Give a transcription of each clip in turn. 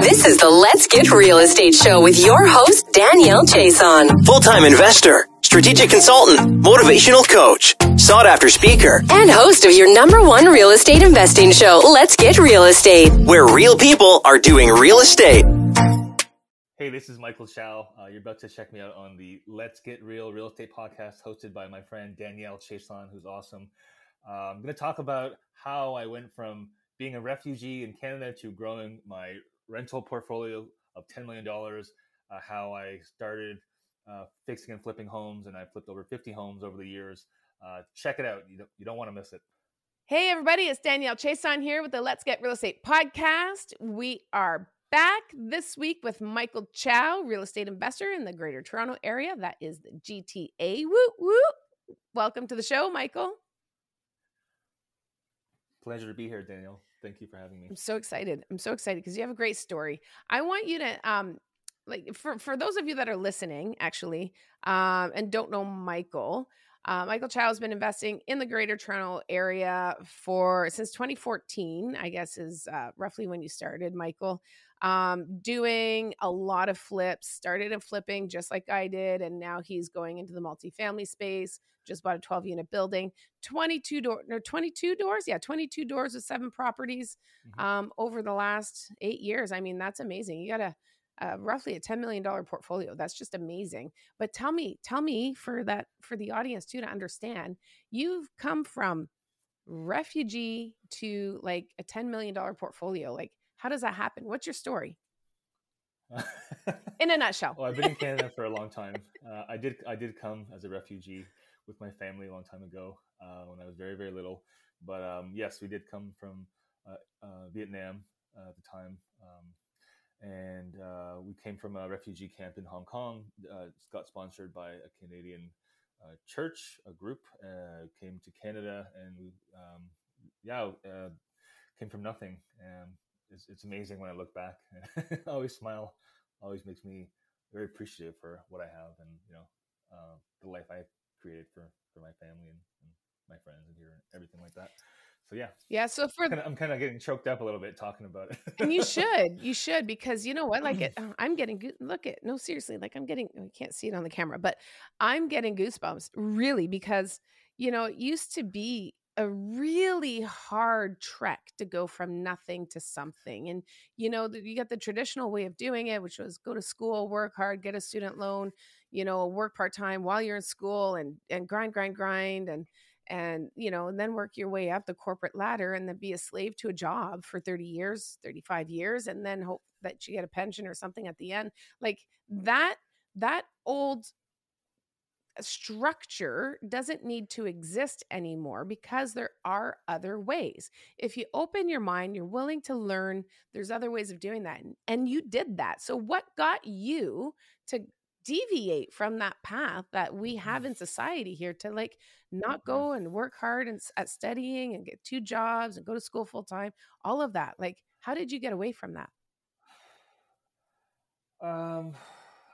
This is the Let's Get Real Estate Show with your host, Danielle Chiasson. Full time investor, strategic consultant, motivational coach, sought after speaker, and host of your number one real estate investing show, Let's Get Real Estate, where real people are doing real estate. Hey, this is Michael Chow. Uh, you're about to check me out on the Let's Get Real Real Estate podcast hosted by my friend Danielle Chiasson, who's awesome. Uh, I'm going to talk about how I went from being a refugee in Canada to growing my rental portfolio of $10 million, uh, how I started uh, fixing and flipping homes, and I flipped over 50 homes over the years. Uh, check it out. You don't, you don't want to miss it. Hey, everybody, it's Danielle Chiasson here with the Let's Get Real Estate podcast. We are back this week with Michael Chow, real estate investor in the Greater Toronto area. That is the GTA. Woo woo. Welcome to the show, Michael. Pleasure to be here, Danielle. Thank you for having me. I'm so excited. I'm so excited because you have a great story. I want you to um like for for those of you that are listening actually um and don't know Michael, uh, Michael Chow has been investing in the Greater Toronto area for since 2014. I guess is uh, roughly when you started, Michael. Um, doing a lot of flips. Started in flipping just like I did, and now he's going into the multifamily space just bought a 12 unit building 22 door no 22 doors? Yeah 22 doors with seven properties mm-hmm. um, over the last eight years. I mean that's amazing. You got a uh, roughly a $10 million portfolio. That's just amazing. But tell me tell me for that for the audience too to understand you've come from refugee to like a $10 million portfolio. Like how does that happen what's your story in a nutshell well i've been in canada for a long time uh, i did i did come as a refugee with my family a long time ago uh, when I was very very little. But um, yes, we did come from uh, uh Vietnam uh, at the time, um, and uh, we came from a refugee camp in Hong Kong. got sponsored by a Canadian church, a group. came to Canada, and we um, yeah came from nothing. And it's, it's amazing when I look back. I always smile. Always makes me very appreciative for what I have and you know uh, the life I created for for my family and, and my friends and here and everything like that. So yeah, yeah. So for I'm kind of getting choked up a little bit talking about it. and you should, you should, because you know what? Like it, I'm getting good. Look at no, seriously. Like I'm getting. I can't see it on the camera, but I'm getting goosebumps really because you know it used to be a really hard trek to go from nothing to something. And you know, you got the traditional way of doing it, which was go to school, work hard, get a student loan, you know, work part time while you're in school and and grind, grind, grind and and you know, and then work your way up the corporate ladder and then be a slave to a job for 30 years, 35 years and then hope that you get a pension or something at the end. Like that that old structure doesn't need to exist anymore because there are other ways. If you open your mind, you're willing to learn, there's other ways of doing that. And you did that. So, what got you to deviate from that path that we have mm-hmm. in society here to like not mm-hmm. go and work hard and at studying and get two jobs and go to school full time all of that like how did you get away from that um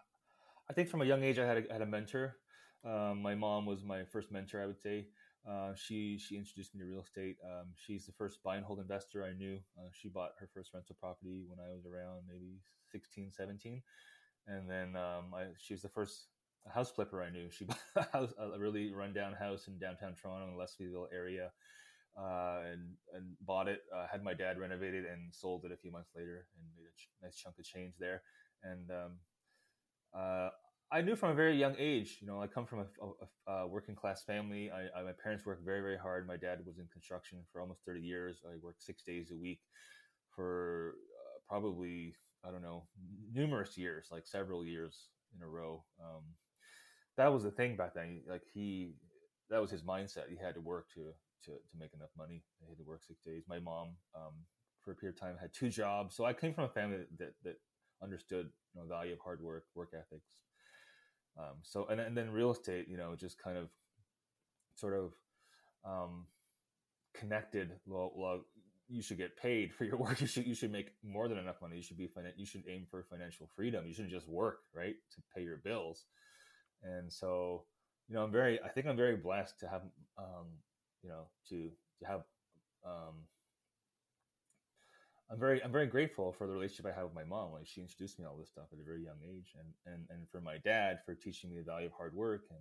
i think from a young age i had a, had a mentor um, my mom was my first mentor i would say uh, she she introduced me to real estate um, she's the first buy and hold investor i knew uh, she bought her first rental property when i was around maybe 16 17 and then um, I, she was the first house flipper I knew. She bought a, house, a really rundown house in downtown Toronto in the Leslieville area, uh, and and bought it. Uh, had my dad renovate it and sold it a few months later, and made a ch- nice chunk of change there. And um, uh, I knew from a very young age. You know, I come from a, a, a working class family. I, I, my parents worked very very hard. My dad was in construction for almost thirty years. I worked six days a week for uh, probably I don't know, numerous years, like several years in a row. Um, that was the thing back then. Like he, that was his mindset. He had to work to to to make enough money. He had to work six days. My mom, um, for a period of time, had two jobs. So I came from a family that that understood you know value of hard work, work ethics. Um, so and and then real estate, you know, just kind of sort of um, connected. Well, well, you should get paid for your work. You should you should make more than enough money. You should be finan- you should aim for financial freedom. You shouldn't just work right to pay your bills. And so, you know, I'm very I think I'm very blessed to have um, you know to to have um, I'm very I'm very grateful for the relationship I have with my mom. Like she introduced me to all this stuff at a very young age, and and and for my dad for teaching me the value of hard work, and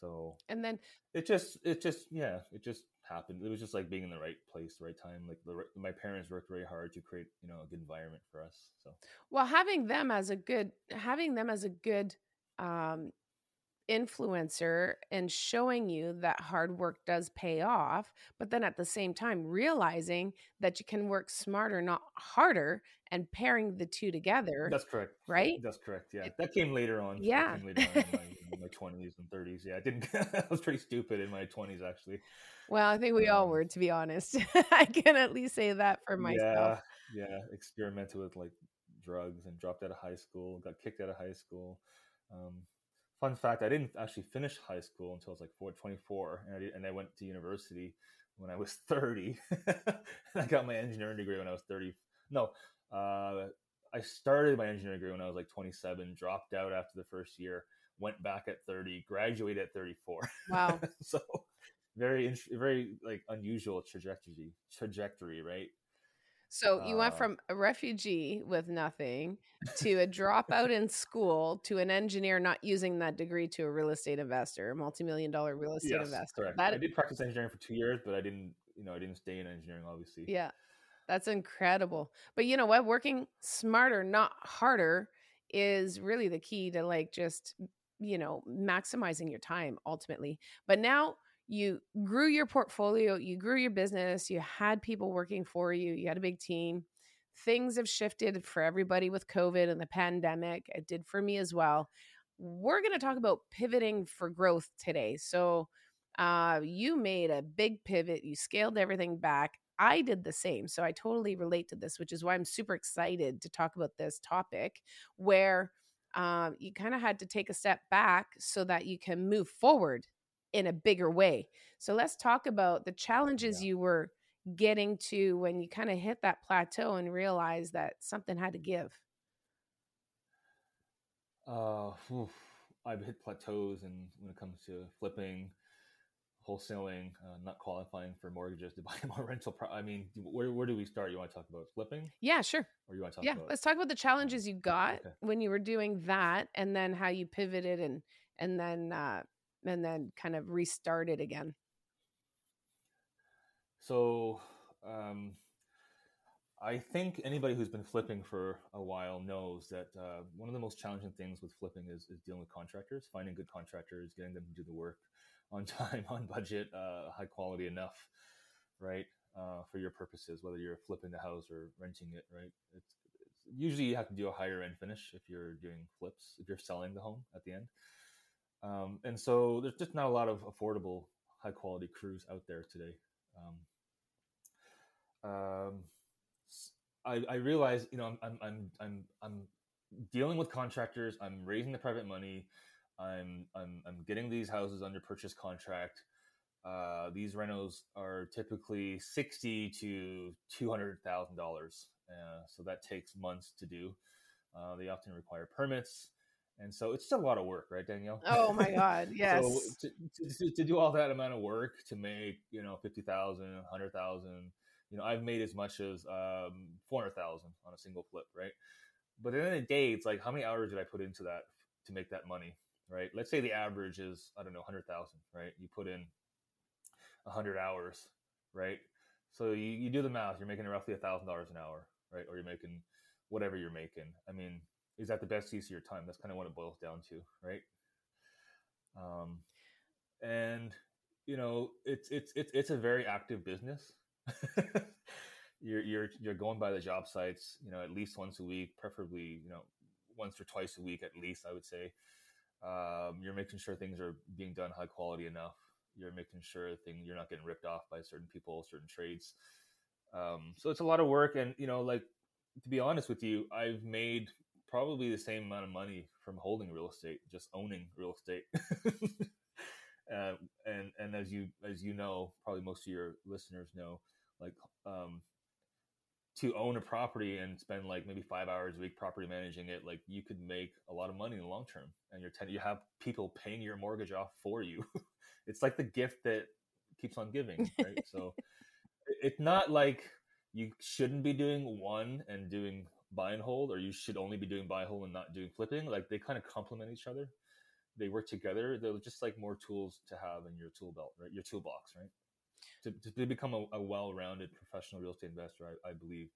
so and then it just it just yeah it just happened. It was just like being in the right place, the right time. Like the, my parents worked very hard to create you know a good environment for us. So well, having them as a good having them as a good um, influencer and showing you that hard work does pay off, but then at the same time realizing that you can work smarter, not harder, and pairing the two together. That's correct. Right? That's correct. Yeah. That came later on. Yeah. Later on in my, 20s and 30s. Yeah. I didn't, I was pretty stupid in my 20s, actually. Well, I think we um, all were, to be honest. I can at least say that for myself. Yeah. Yeah. Experimented with like drugs and dropped out of high school, got kicked out of high school. Um, fun fact, I didn't actually finish high school until I was like 4, 24, and I, did, and I went to university when I was 30. I got my engineering degree when I was 30. No, uh, I started my engineering degree when I was like 27, dropped out after the first year, went back at 30, graduated at 34. Wow. so very, very like unusual trajectory, trajectory, right? So you uh, went from a refugee with nothing to a dropout in school to an engineer not using that degree to a real estate investor, a multi-million dollar real estate yes, investor. Correct. That, I did practice engineering for two years, but I didn't, you know, I didn't stay in engineering, obviously. Yeah, that's incredible. But you know what? Working smarter, not harder, is really the key to like just you know maximizing your time ultimately. But now you grew your portfolio, you grew your business, you had people working for you, you had a big team. Things have shifted for everybody with COVID and the pandemic. It did for me as well. We're going to talk about pivoting for growth today. So, uh, you made a big pivot, you scaled everything back. I did the same. So, I totally relate to this, which is why I'm super excited to talk about this topic where um, you kind of had to take a step back so that you can move forward in a bigger way. So let's talk about the challenges yeah. you were getting to when you kind of hit that plateau and realized that something had to give. Uh, I've hit plateaus, and when it comes to flipping, wholesaling, uh, not qualifying for mortgages to buy more rental. Pro- I mean, where where do we start? You want to talk about flipping? Yeah, sure. Or you want to talk? Yeah, about- let's talk about the challenges you got okay. when you were doing that, and then how you pivoted and and then uh, and then kind of restart it again? So, um, I think anybody who's been flipping for a while knows that uh, one of the most challenging things with flipping is, is, dealing with contractors, finding good contractors, getting them to do the work on time, on budget, uh, high quality enough, right? Uh, for your purposes, whether you're flipping the house or renting it, right? It's, it's, usually you have to do a higher end finish if you're doing flips, if you're selling the home at the end. Um, and so there's just not a lot of affordable, high quality crews out there today. Um, um, I, I realize, you know, I'm, I'm, I'm, I'm, dealing with contractors. I'm raising the private money. I'm, I'm, I'm getting these houses under purchase contract. Uh, these renos are typically sixty to two hundred thousand uh, dollars, so that takes months to do. Uh, they often require permits. And so it's just a lot of work, right, Danielle? Oh my God, yes. so to, to, to, do all that amount of work to make, you know, 50,000, 100,000, you know, I've made as much as um, 400,000 on a single flip, right? But at the end of the day, it's like, how many hours did I put into that to make that money, right? Let's say the average is, I don't know, 100,000, right? You put in 100 hours, right? So you, you do the math, you're making roughly $1,000 an hour, right? Or you're making whatever you're making. I mean, is that the best use of your time? That's kind of what it boils down to, right? Um, and you know, it's it's it's it's a very active business. you're you're you're going by the job sites, you know, at least once a week, preferably you know once or twice a week at least. I would say. Um, you're making sure things are being done high quality enough. You're making sure thing you're not getting ripped off by certain people, certain trades. Um, so it's a lot of work, and you know, like to be honest with you, I've made probably the same amount of money from holding real estate, just owning real estate. uh, and and as you as you know, probably most of your listeners know, like um, to own a property and spend like maybe five hours a week property managing it, like you could make a lot of money in the long term. And you're ten- you have people paying your mortgage off for you. it's like the gift that keeps on giving, right? so it's not like you shouldn't be doing one and doing buy and hold, or you should only be doing buy and hold and not doing flipping. Like they kind of complement each other. They work together. They're just like more tools to have in your tool belt, right? Your toolbox, right? To, to become a, a well-rounded professional real estate investor, I, I, believe,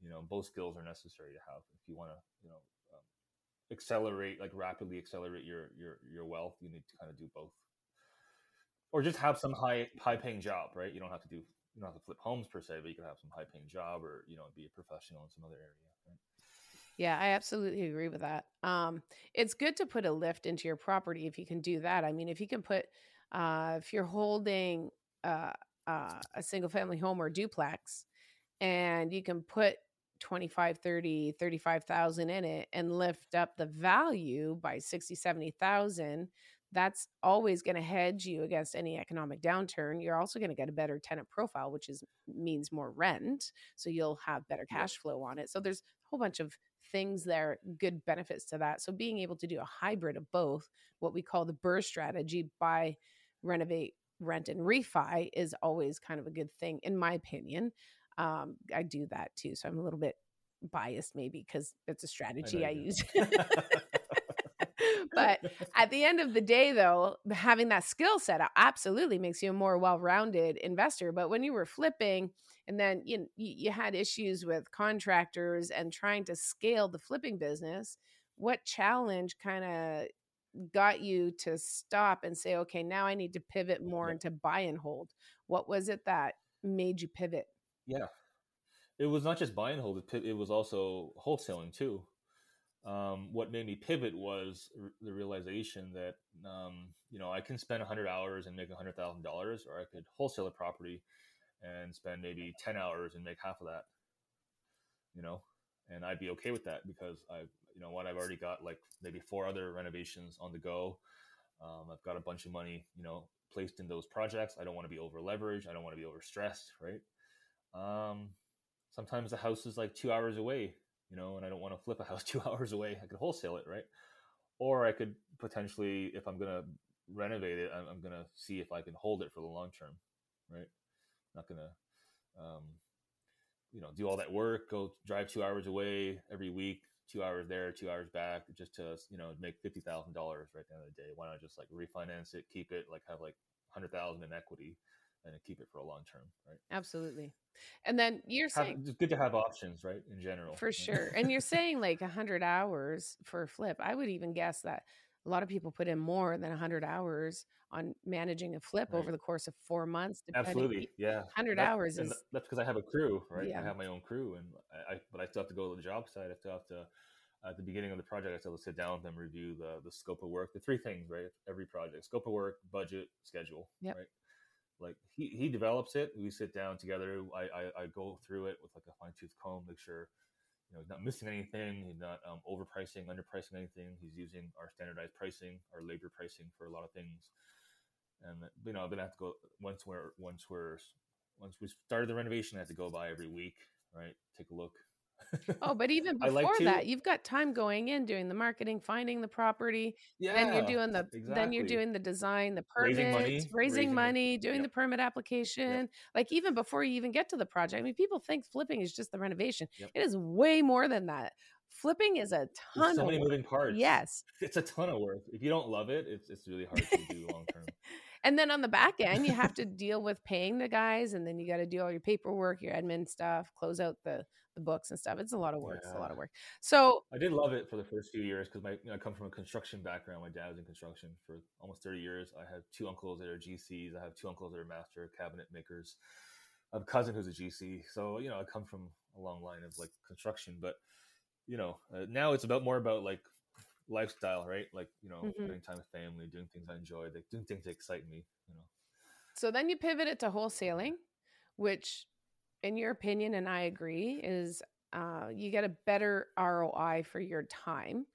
you know, both skills are necessary to have if you want to, you know, um, accelerate, like rapidly accelerate your your your wealth. You need to kind of do both, or just have some high high paying job, right? You don't have to do you don't have to flip homes per se, but you can have some high paying job, or you know, be a professional in some other area. Yeah, I absolutely agree with that. Um, it's good to put a lift into your property if you can do that. I mean, if you can put, uh, if you're holding uh, uh, a single family home or duplex and you can put 25 30 35,000 in it and lift up the value by 60 70,000 that's always going to hedge you against any economic downturn you're also going to get a better tenant profile which is means more rent so you'll have better cash flow on it so there's whole bunch of things there, good benefits to that. So being able to do a hybrid of both, what we call the BRRRR strategy, buy, renovate, rent, and refi is always kind of a good thing, in my opinion. Um, I do that too. So I'm a little bit biased maybe because it's a strategy I, I use. but at the end of the day, though, having that skill set absolutely makes you a more well rounded investor. But when you were flipping, and then you, you had issues with contractors and trying to scale the flipping business, what challenge kind of got you to stop and say, okay, now I need to pivot more yeah. into buy and hold? What was it that made you pivot? Yeah. It was not just buy and hold, it was also wholesaling too um, what made me pivot was r- the realization that um, you know I can spend 100 hours and make $100,000, or I could wholesale a property and spend maybe 10 hours and make half of that. You know, and I'd be okay with that because I, you know, what I've already got like maybe four other renovations on the go. Um, I've got a bunch of money, you know, placed in those projects. I don't want to be over leveraged. I don't want to be overstressed, right? Um, sometimes the house is like two hours away you know, and I don't want to flip a house two hours away. I could wholesale it, right? Or I could potentially, if I'm going to renovate it, I'm, I'm going to see if I can hold it for the long term, right? Not going to, um, you know, do all that work, go drive two hours away every week, two hours there, two hours back, just to, you know, make $50,000 right at the end of the day. Why not just like refinance it, keep it, like have like 100,000 in equity and keep it for a long term, right? Absolutely. And then you're saying have, it's good to have options, right? In general, for sure. and you're saying like hundred hours for a flip. I would even guess that a lot of people put in more than hundred hours on managing a flip right. over the course of four months. Absolutely, yeah. Hundred hours is that's because I have a crew, right? Yeah. I have my own crew, and I, I but I still have to go to the job site. I still have to at the beginning of the project, I still have to sit down with them, review the the scope of work, the three things, right? Every project, scope of work, budget, schedule, yep. right? Like he, he develops it we sit down together I, I, I go through it with like a fine-tooth comb make sure you know he's not missing anything he's not um, overpricing underpricing anything he's using our standardized pricing our labor pricing for a lot of things. And you know then i have to go once we're once we're once we started the renovation i have to go by every week right take a look oh, but even before like that, you've got time going in doing the marketing, finding the property. Yeah. Then you're doing the exactly. then you're doing the design, the permit, raising money, raising, raising money doing yep. the permit application. Yep. Like even before you even get to the project. I mean, people think flipping is just the renovation. Yep. It is way more than that. Flipping is a ton There's so many work. moving parts. Yes. It's a ton of work. If you don't love it, it's it's really hard to do long term. And then on the back end, you have to deal with paying the guys, and then you got to do all your paperwork, your admin stuff, close out the the books and stuff. It's a lot of work. Yeah. It's a lot of work. So I did love it for the first few years because my you know, I come from a construction background. My dad was in construction for almost thirty years. I have two uncles that are GCs. I have two uncles that are master cabinet makers. I have a cousin who's a GC. So you know, I come from a long line of like construction, but you know, uh, now it's about more about like lifestyle, right? Like, you know, mm-hmm. spending time with family, doing things I enjoy, like doing things that excite me, you know. So then you pivoted to wholesaling, which in your opinion, and I agree, is uh, you get a better ROI for your time.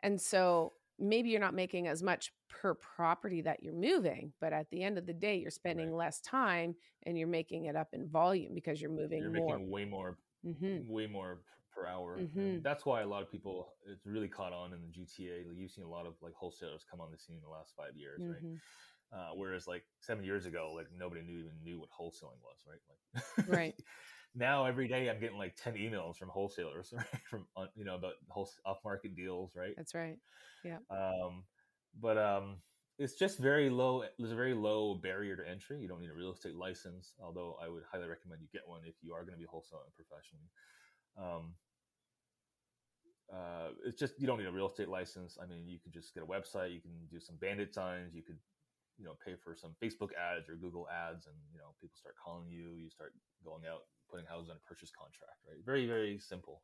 And so maybe you're not making as much per property that you're moving, but at the end of the day, you're spending right. less time and you're making it up in volume because you're moving you're more. way more, mm-hmm. way more per hour. Mm-hmm. That's why a lot of people it's really caught on in the GTA. Like you've seen a lot of like wholesalers come on the scene in the last five years, mm-hmm. right? Uh, whereas like seven years ago, like nobody knew even knew what wholesaling was, right? Like, right. now every day I'm getting like 10 emails from wholesalers right? from you know about whole off market deals, right? That's right. Yeah. Um, but um, it's just very low. There's a very low barrier to entry. You don't need a real estate license, although I would highly recommend you get one if you are going to be wholesaling professionally. Um, uh, it's just you don't need a real estate license. I mean, you could just get a website. You can do some bandit signs. You could, you know, pay for some Facebook ads or Google ads, and you know, people start calling you. You start going out, putting houses on a purchase contract. Right? Very, very simple.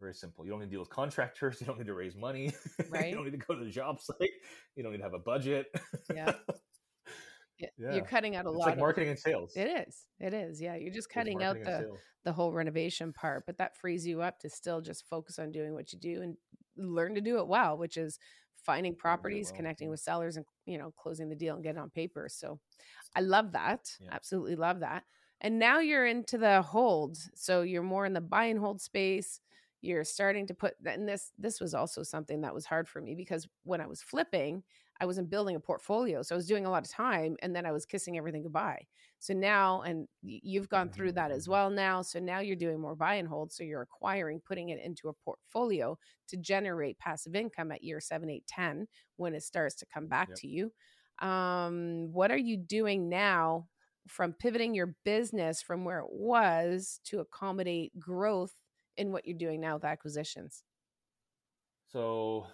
Very simple. You don't need to deal with contractors. You don't need to raise money. Right. you don't need to go to the job site. You don't need to have a budget. Yeah. Yeah. You're cutting out a lot. it's lot like of marketing and sales. It is. It is. Yeah. You're just cutting out the the whole renovation part, but that frees you up to still just focus on doing what you do and learn to do it well, which is finding properties, well, connecting with sellers and you know, closing the deal and getting on paper. So I love that. Yeah. Absolutely love that. And now you're into the hold. So you're more in the buy and hold space. You're starting to put and this this was also something that was hard for me because when I was flipping, I wasn't building a portfolio. So I was doing a lot of time and then I was kissing everything goodbye. So now, and you've gone through that as Mhm. well now. So now you're doing more buy and hold. So you're acquiring, putting it into a portfolio to generate passive income at year seven, eight, 10 when it starts to come back Yep. to you. Um, what are you doing now from pivoting your business from where it was to accommodate growth in what you're doing now with acquisitions? So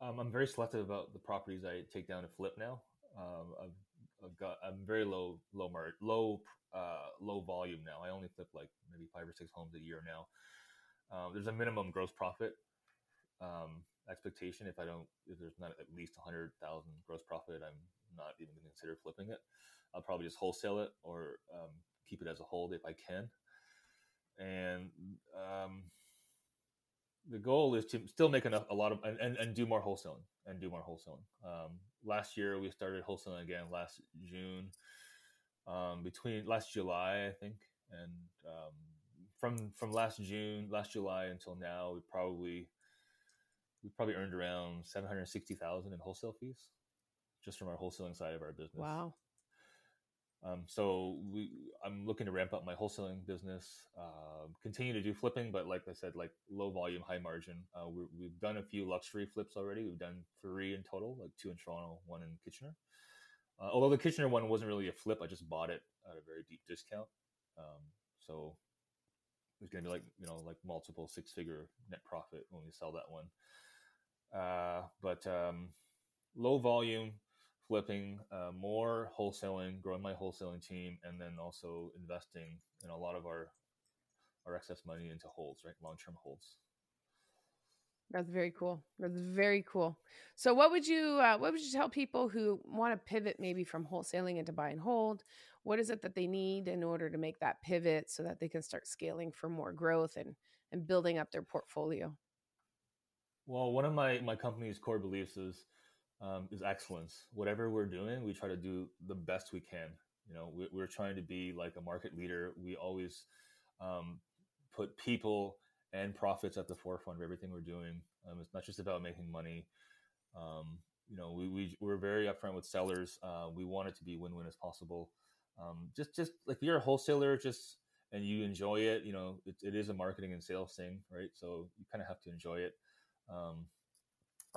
um, I'm very selective about the properties I take down to flip now. Um, I've, I've got I'm very low low mar- low uh, low volume now. I only flip like maybe five or six homes a year now. Um, there's a minimum gross profit um, expectation. If I don't, if there's not at least a hundred thousand gross profit, I'm not even going to consider flipping it. I'll probably just wholesale it or um, keep it as a hold if I can. And um, the goal is to still make enough a lot of and, and, and do more wholesaling and do more wholesaling um, last year we started wholesaling again last june um, between last july i think and um, from from last june last july until now we probably we probably earned around 760000 in wholesale fees just from our wholesaling side of our business Wow. Um, so we, I'm looking to ramp up my wholesaling business, uh, continue to do flipping, but like I said, like low volume, high margin. Uh, we we've done a few luxury flips already. We've done three in total, like two in Toronto, one in Kitchener. Uh, although the Kitchener one wasn't really a flip, I just bought it at a very deep discount. Um, so it's going to be like you know like multiple six figure net profit when we sell that one. Uh, but um, low volume, flipping, uh, more wholesaling, growing my wholesaling team, and then also investing in a lot of our our excess money into holds, right? Long term holds. That's very cool. That's very cool. So, what would you uh, what would you tell people who want to pivot maybe from wholesaling into buy and hold? What is it that they need in order to make that pivot so that they can start scaling for more growth and and building up their portfolio? Well, one of my my company's core beliefs is um, is excellence. Whatever we're doing, we try to do the best we can. You know, we, we're trying to be like a market leader. We always um, put people and profits at the forefront of everything we're doing. Um, it's not just about making money. Um, you know, we, we we're very upfront with sellers. Uh, we want it to be win-win as possible. Um, just just like you're a wholesaler, just and you enjoy it. You know, it, it is a marketing and sales thing, right? So you kind of have to enjoy it. Um,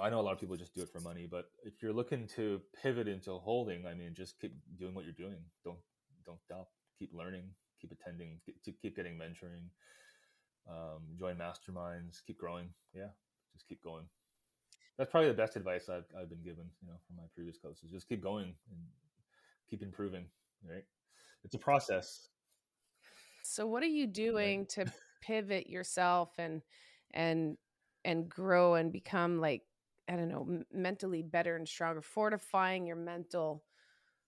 I know a lot of people just do it for money, but if you're looking to pivot into holding, I mean, just keep doing what you're doing. Don't don't stop. Keep learning. Keep attending. Keep, to keep getting mentoring. Um, join masterminds. Keep growing. Yeah, just keep going. That's probably the best advice I've I've been given. You know, from my previous coaches. Just keep going and keep improving. Right? It's a process. So, what are you doing to pivot yourself and and and grow and become like I don't know, m- mentally better and stronger, fortifying your mental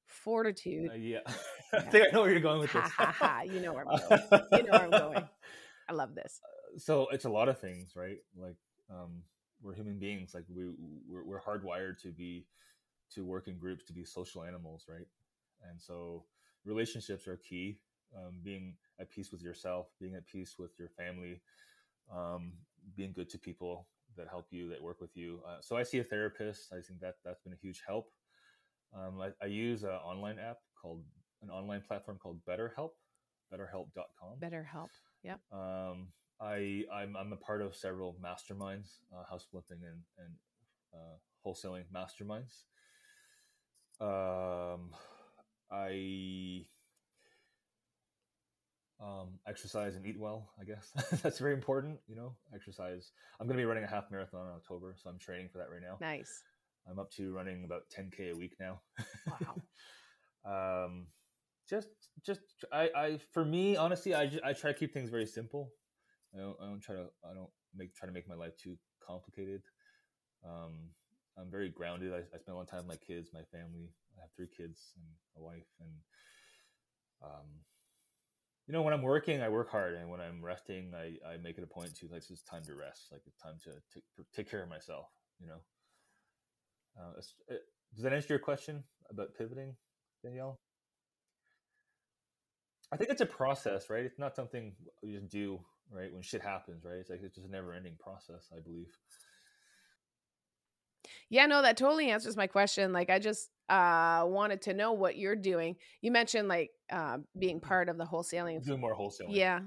fortitude. Uh, yeah, I think I know where you're going with Ha this. ha ha! You know where I'm going. You know where I'm going. I love this. so it's a lot of things right like um, we're human beings like we we're, we're hardwired to be to work in groups to be social animals right and so relationships are key um, being at peace with yourself being at peace with your family um, being good to people that help you that work with you uh, so i see a therapist i think that that's been a huge help um, I, I use an online app called an online platform called betterhelp betterhelp.com. BetterHelp. Yep. Um, I I'm, I'm a part of several masterminds, uh, house flipping and and uh, wholesaling masterminds. Um, I um, exercise and eat well. I guess that's very important. You know, exercise. I'm going to be running a half marathon in October, so I'm training for that right now. Nice. I'm up to running about 10k a week now. Wow. um, just, just I, I, for me, honestly, I, I try to keep things very simple. I don't, I don't try to, I don't make try to make my life too complicated. Um, I'm very grounded. I, I spend a lot of time with my kids, my family. I have three kids and a wife, and um, you know, when I'm working, I work hard, and when I'm resting, I, I make it a point to like it's time to rest. Like it's time to take take care of myself. You know. Uh, it- does that answer your question about pivoting, Danielle? I think it's a process, right? It's not something you just do, right? When shit happens, right? It's like it's just a never-ending process. I believe. Yeah, no, that totally answers my question. Like, I just uh wanted to know what you're doing. You mentioned like uh, being part of the wholesaling. Do more wholesaling. Yeah,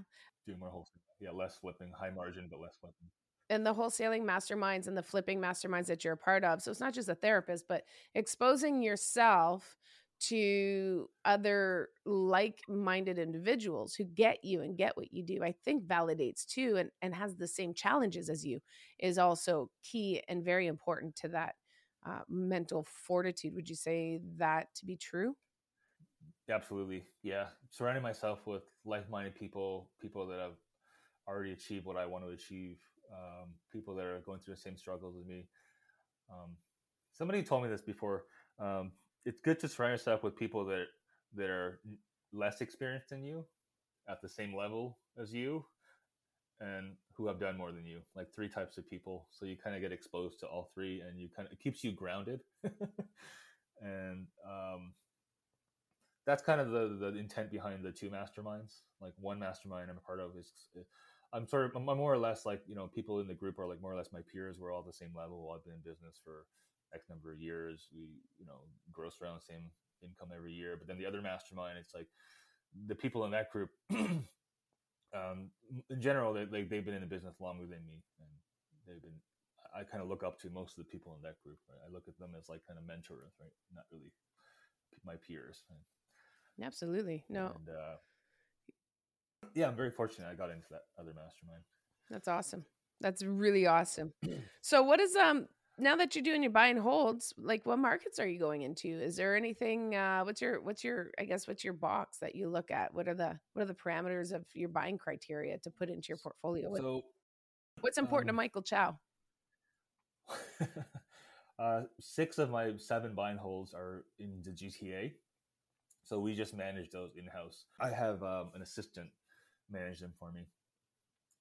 Do more wholesaling. Yeah, less flipping, high margin, but less flipping. and the wholesaling masterminds and the flipping masterminds that you're a part of. So it's not just a therapist, but exposing yourself to other like-minded individuals who get you and get what you do i think validates too and, and has the same challenges as you is also key and very important to that uh, mental fortitude would you say that to be true Absolutely. Yeah. Surrounding myself with like minded people, people that have already achieved what I want to achieve, um, people that are going through the same struggles as me. Um, somebody told me this before. Um, it's good to surround yourself with people that that are less experienced than you, at the same level as you, and who have done more than you. Like three types of people, so you kind of get exposed to all three, and you kind of it keeps you grounded. and um, that's kind of the the intent behind the two masterminds. Like one mastermind I'm a part of is I'm sort of I'm more or less like you know people in the group are like more or less my peers. We're all the same level. I've been in business for X number of years. We you know gross around the same income every year. But then the other mastermind, it's like the people in that group. um, in general, they, they they've been in the business longer than me, and they've been. I kind of look up to most of the people in that group. Right? I look at them as like kind of mentors, right? Not really my peers. Right? absolutely no And, uh, yeah, I'm very fortunate. I got into that other mastermind. that's awesome that's really awesome so what is um now that you're doing your buy and holds like what markets are you going into is there anything uh what's your what's your i guess what's your box that you look at what are the what are the parameters of your buying criteria to put into your portfolio What- So, what's important to um, michael chow uh, six of my seven buy and holds are in the GTA. So we just manage those in house. I have um, an assistant manage them for me,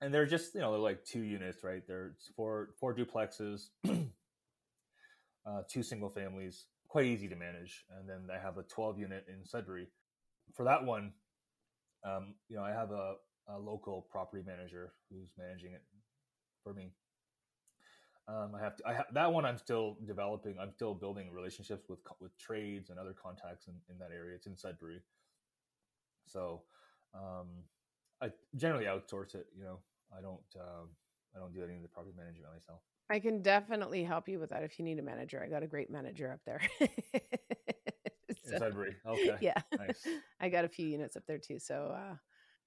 and they're just you know they're like two units, right? They're four four duplexes, uh, two single families, quite easy to manage. And then I have a twelve unit in Sudbury. For that one, um, you know, I have a, a local property manager who's managing it for me. Um, I have to. I ha- that one. I'm still developing. I'm still building relationships with with trades and other contacts in, in that area. It's in Sudbury, so um, I generally outsource it. You know, I don't. Um, I don't do any of the property management myself. I can definitely help you with that if you need a manager i got a great manager up there So, Sudbury, okay, yeah nice. i got a few units up there too so uh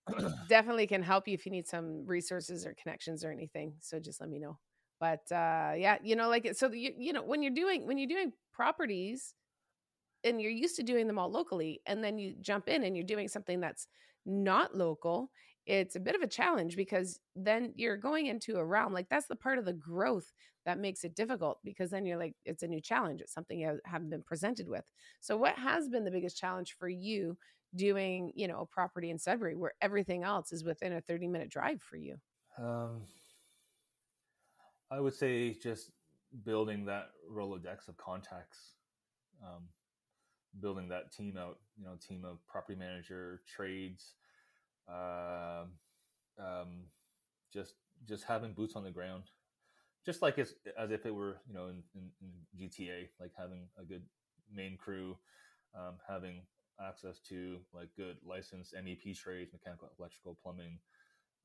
definitely can help you if you need some resources or connections or anything. So just let me know. But uh yeah, you know, like so you you know when you're doing when you're doing properties and you're used to doing them all locally and then you jump in and you're doing something that's not local, it's a bit of a challenge because then you're going into a realm like that's the part of the growth that makes it difficult because then you're like it's a new challenge it's something you haven't been presented with so what has been the biggest challenge for you doing you know a property in sudbury where everything else is within a 30 minute drive for you Um, I would say just building that Rolodex of contacts, um, building that team out. You know, team of property manager, trades, um, um, just just having boots on the ground, just like as as if it were you know in, in, in GTA, like having a good main crew, um, having access to like good licensed MEP trades, mechanical, electrical, plumbing,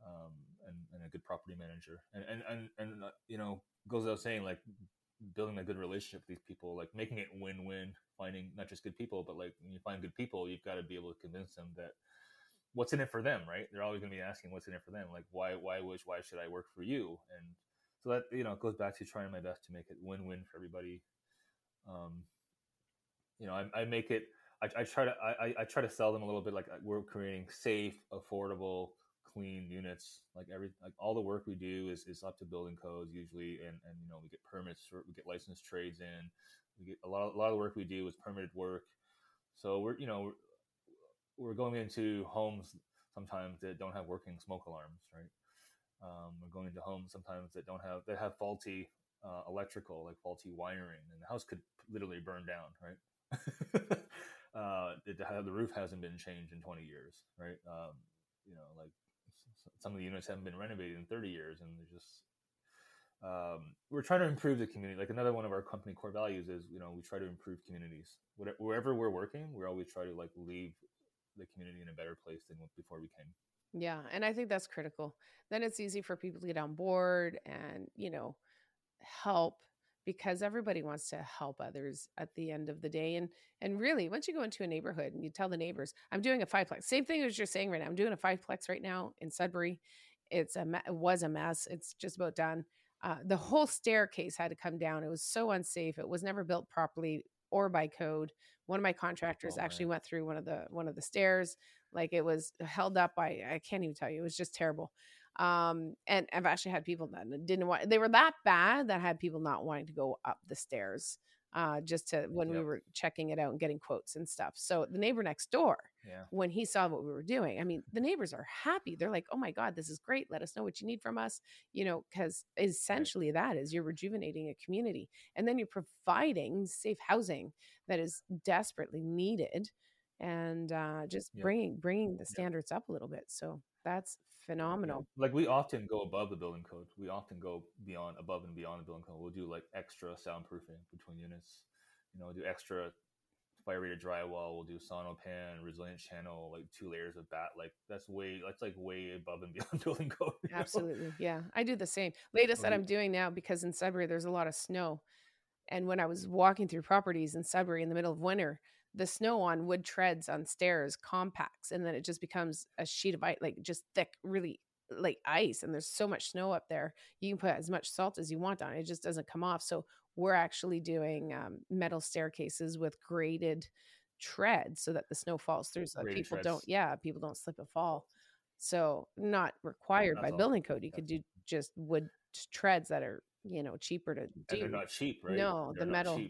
um, and, and a good property manager. And and and, and uh, you know goes without saying like building a good relationship with these people, like making it win-win, finding not just good people, but like when you find good people, you've got to be able to convince them that what's in it for them, right? They're always going to be asking what's in it for them. Like why why wish why should I work for you? And so that you know it goes back to trying my best to make it win-win for everybody. Um, you know, I, I make it. I, I try to I, I try to sell them a little bit like uh, we're creating safe, affordable, clean units. Like every like all the work we do is, is up to building codes usually, and and you know we get permits, for, we get licensed trades in. We get a lot of, a lot of the work we do is permitted work. So we're you know we're going into homes sometimes that don't have working smoke alarms, right? Um, we're going into homes sometimes that don't have that have faulty uh, electrical, like faulty wiring, and the house could literally burn down, right? uh, it, the roof hasn't been changed in 20 years, right? Um, you know, like some of the units haven't been renovated in 30 years, and they're just um, we're trying to improve the community. Like another one of our company core values is, you know, we try to improve communities. Whatever, wherever we're working, we always try to like leave the community in a better place than before we came. Yeah, and I think that's critical. Then it's easy for people to get on board and you know help because everybody wants to help others at the end of the day. And and really once you go into a neighborhood and you tell the neighbors i'm doing a fiveplex same thing as you're saying right now i'm doing a fiveplex right now in sudbury. It's a it was a mess. It's just about done. Uh, the whole staircase had to come down. It was so unsafe. It was never built properly or by code one of my contractors oh, actually went through one of the one of the stairs like it was held up by i can't even tell you it was just terrible. Um and i've actually had people that didn't want they were that bad that had people not wanting to go up the stairs uh just to when yep. we were checking it out and getting quotes and stuff so the neighbor next door yeah. when he saw what we were doing i mean the neighbors are happy they're like oh my god this is great let us know what you need from us you know because essentially right. that is you're rejuvenating a community and then you're providing safe housing that is desperately needed and uh, just yep. bringing bringing the standards yep. up a little bit so that's phenomenal. Like we often go above the building code. We often go beyond, above and beyond the building code. We'll do like extra soundproofing between units. You know, do extra fire rated drywall. We'll do Sonopan, resilient channel, like two layers of batt. Like that's way, that's like way above and beyond building code. Absolutely, yeah. I do the same. Latest that I'm doing now because in Sudbury there's a lot of snow, and when I was walking through properties in Sudbury in the middle of winter, the snow on wood treads on stairs compacts and then it just becomes a sheet of ice like just thick really like ice and there's so much snow up there you can put as much salt as you want on it, it just doesn't come off. So we're actually doing um, metal staircases with graded treads so that the snow falls through so that people treads. don't yeah people don't slip and fall. So not required by building code you could do just wood treads that are you know cheaper to do. And they're not cheap, right? No, they're the metal.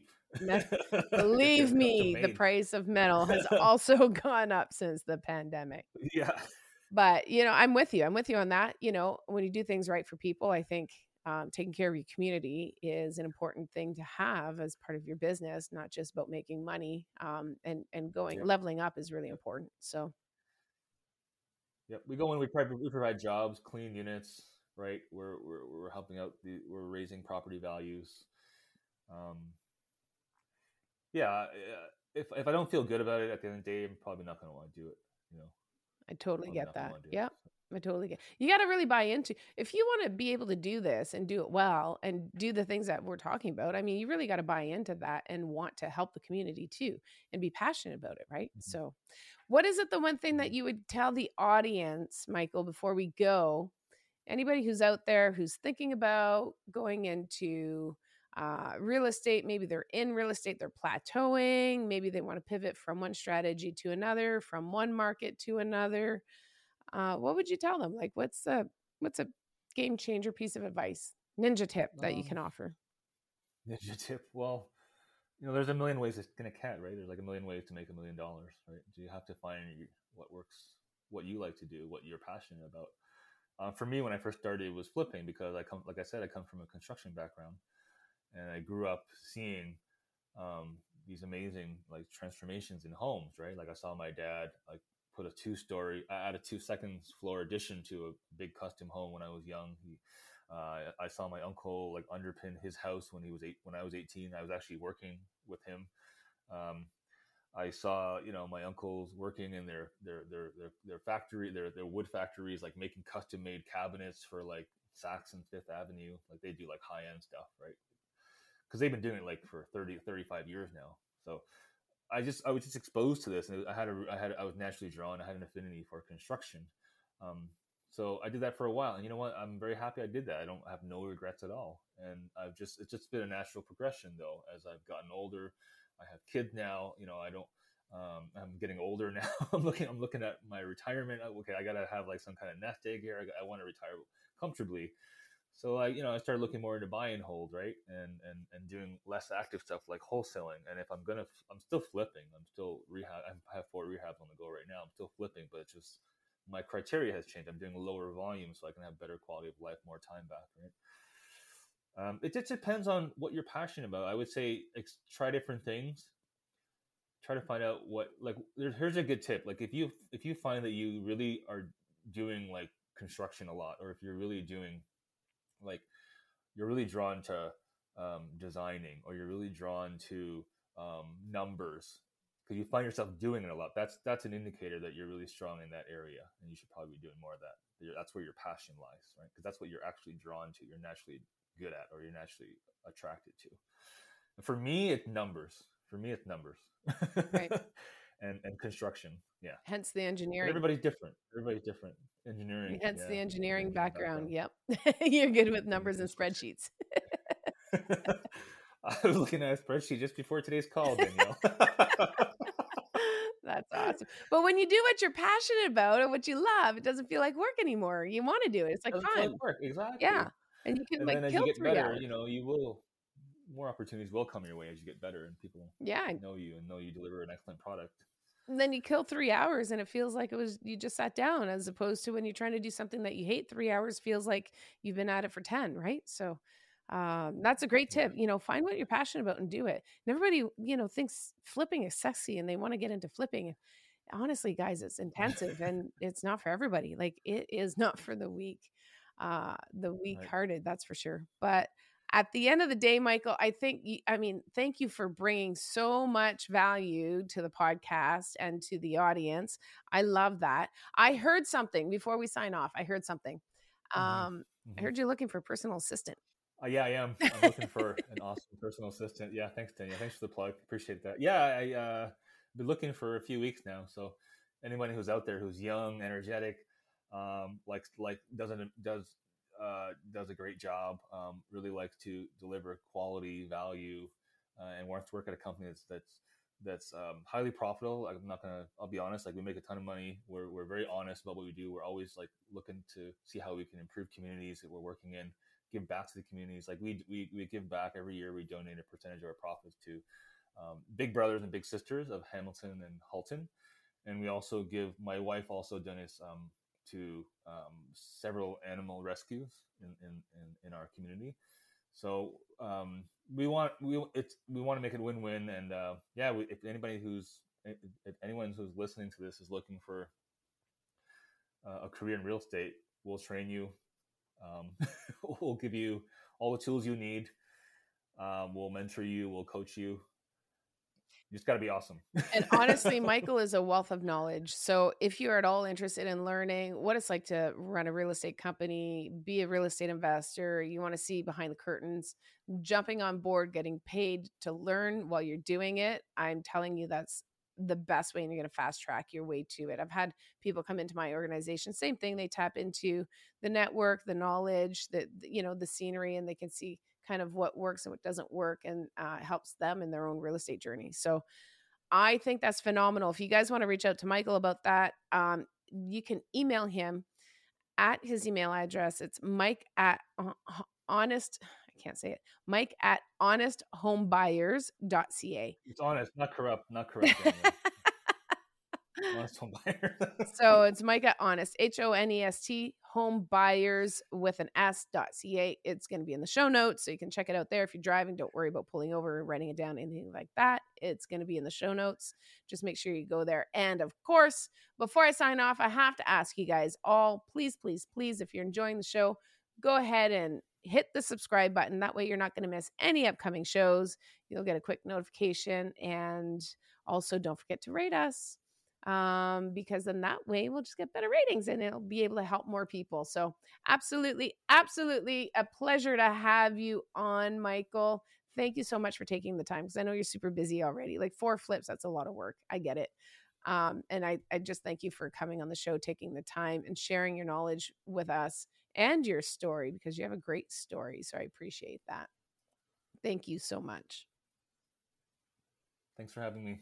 believe me, the price of metal has also gone up since the pandemic. Yeah. But you know, I'm with you. I'm with you on that. You know, when you do things right for people, I think um, taking care of your community is an important thing to have as part of your business, not just about making money. Um, and and going yeah. leveling up is really important. So. Yep, we go in. We provide, we provide jobs, clean units, right? We're we're, we're helping out. The, we're raising property values. Um, yeah, if if I don't feel good about it at the end of the day, I'm probably not going to want to do it. You know. I totally get that. Yeah. I totally get. You got to really buy into. If you want to be able to do this and do it well and do the things that we're talking about, I mean, you really got to buy into that and want to help the community too and be passionate about it, right? Mm-hmm. So, what is it the one thing that mm-hmm. you would tell the audience, Michael, before we go anybody who's out there who's thinking about going into uh, real estate, maybe they're in real estate, they're plateauing, maybe they want to pivot from one strategy to another, from one market to another. Uh, what would you tell them? Like, what's a what's a game changer piece of advice, ninja tip that um, you can offer? Ninja tip. Well, you know, there's a million ways to skin a cat, right? There's like a million ways to make a million dollars, right? Do you have to find what works, what you like to do, what you're passionate about? Uh, for me, when I first started, it was flipping because I come, like I said, I come from a construction background, and I grew up seeing um, these amazing like transformations in homes. Right, like I saw my dad like put a two-story, I add a two-second floor addition to a big custom home when I was young. He, uh, I saw my uncle like underpin his house when he was eight. When I was 18, I was actually working with him. Um, I saw, you know, my uncles working in their their their their, their factory, their their wood factories, like making custom made cabinets for like Saks and Fifth Avenue. Like they do like high end stuff, right? Because they've been doing it like for 30, 35 years now. So I just I was just exposed to this, and I had a I had I was naturally drawn. I had an affinity for construction. Um, so I did that for a while, and you know what? I'm very happy I did that. I don't have no regrets at all, and I've just it's just been a natural progression though as I've gotten older. I have kids now. You know, I don't. Um, I'm getting older now. I'm looking. I'm looking at my retirement. Okay, I gotta have like some kind of nest egg here. I, I want to retire comfortably. So I, you know, I started looking more into buy and hold, right, and and and doing less active stuff like wholesaling. And if I'm gonna, I'm still flipping. I'm still rehab. I have four rehabs on the go right now. I'm still flipping, but it's just my criteria has changed. I'm doing lower volume so I can have better quality of life, more time back, right? Um, it just depends on what you're passionate about. I would say ex- try different things. Try to find out what like. here's a good tip. Like if you if you find that you really are doing like construction a lot, or if you're really doing like you're really drawn to um, designing, or you're really drawn to um, numbers because you find yourself doing it a lot. That's that's an indicator that you're really strong in that area, and you should probably be doing more of that. That's where your passion lies, right? Because that's what you're actually drawn to. You're naturally good at, or you're naturally attracted to. And for me, it's numbers. For me, it's numbers. Right. and and construction. Yeah. Hence the engineering. But everybody's different. Everybody's different. Engineering. Hence yeah, the engineering, background. background. Yep. You're good with numbers and spreadsheets. I was looking at a spreadsheet just before today's call, Danielle. That's awesome. But when you do what you're passionate about and what you love, it doesn't feel like work anymore. You want to do it. It's like fun. Like work, exactly. Yeah. And you can and like then kill as you get better, hours. you know, you will more opportunities will come your way as you get better and people yeah know you and know you deliver an excellent product. And then you kill three hours and it feels like it was you just sat down as opposed to when you're trying to do something that you hate three hours feels like you've been at it for 10 right so um, that's a great tip. You know, find what you're passionate about and do it. And everybody, you know, thinks flipping is sexy and they want to get into flipping. Honestly, guys, it's intensive and it's not for everybody. Like it is not for the weak, uh, the weak-hearted. Right. That's for sure. But at the end of the day, Michael, I think, I mean, thank you for bringing so much value to the podcast and to the audience. I love that. I heard something before we sign off. I heard something. Mm-hmm. Um, mm-hmm. I heard you're looking for a personal assistant. Uh, yeah, I am. I'm looking for an awesome personal assistant. Yeah, thanks, Daniel. Thanks for the plug. Appreciate that. Yeah, I uh, been looking for a few weeks now. So anyone who's out there who's young, energetic, um, like doesn't does uh, does a great job. Um, really likes to deliver quality value, uh, and wants to work at a company that's that's that's um, highly profitable. I'm not gonna. I'll be honest. Like we make a ton of money. We're we're very honest about what we do. We're always like looking to see how we can improve communities that we're working in give back to the communities. Like we, we, we give back every year. We donate a percentage of our profits to um, Big Brothers and Big Sisters of Hamilton and Halton, and we also give. My wife also donates um, to um, several animal rescues in, in, in, in our community. So um, we want we it's we want to make it win win, and uh, yeah, we, if anybody who's if anyone who's listening to this is looking for uh, a career in real estate, we'll train you um, we'll give you all the tools you need. Um, we'll mentor you. We'll coach you. You just got to be awesome. and honestly, Michael is a wealth of knowledge. So if you're at all interested in learning what it's like to run a real estate company, be a real estate investor, you want to see behind the curtains, jumping on board, getting paid to learn while you're doing it, I'm telling you that's the best way and you're going to fast track your way to it. I've had people come into my organization, same thing, they tap into the network, the knowledge, the you know, the scenery and they can see kind of what works and what doesn't work and uh, helps them in their own real estate journey. So I think that's phenomenal. If you guys want to reach out to Michael about that, um, you can email him at his email address. It's Mike at honest I can't say it. Mike at honesthomebuyers.ca. It's honest, not corrupt, not corrupt. honest home buyer. so it's Micah honest, H O N E S T, home buyers with an S dot ca. It's going to be in the show notes, so you can check it out there. If you're driving, don't worry about pulling over, writing it down, anything like that. It's going to be in the show notes. Just make sure you go there. And of course, before I sign off, I have to ask you guys all, please, please, please, if you're enjoying the show, go ahead and hit the subscribe button. That way, you're not going to miss any upcoming shows. You'll get a quick notification. And also, don't forget to rate us um, because then that way we'll just get better ratings and it'll be able to help more people. So, absolutely, absolutely a pleasure to have you on, Michael. Thank you so much for taking the time because I know you're super busy already. Like four flips, that's a lot of work. I get it. Um, and I, I just thank you for coming on the show, taking the time and sharing your knowledge with us and your story because you have a great story. So I appreciate that. Thank you so much. Thanks for having me.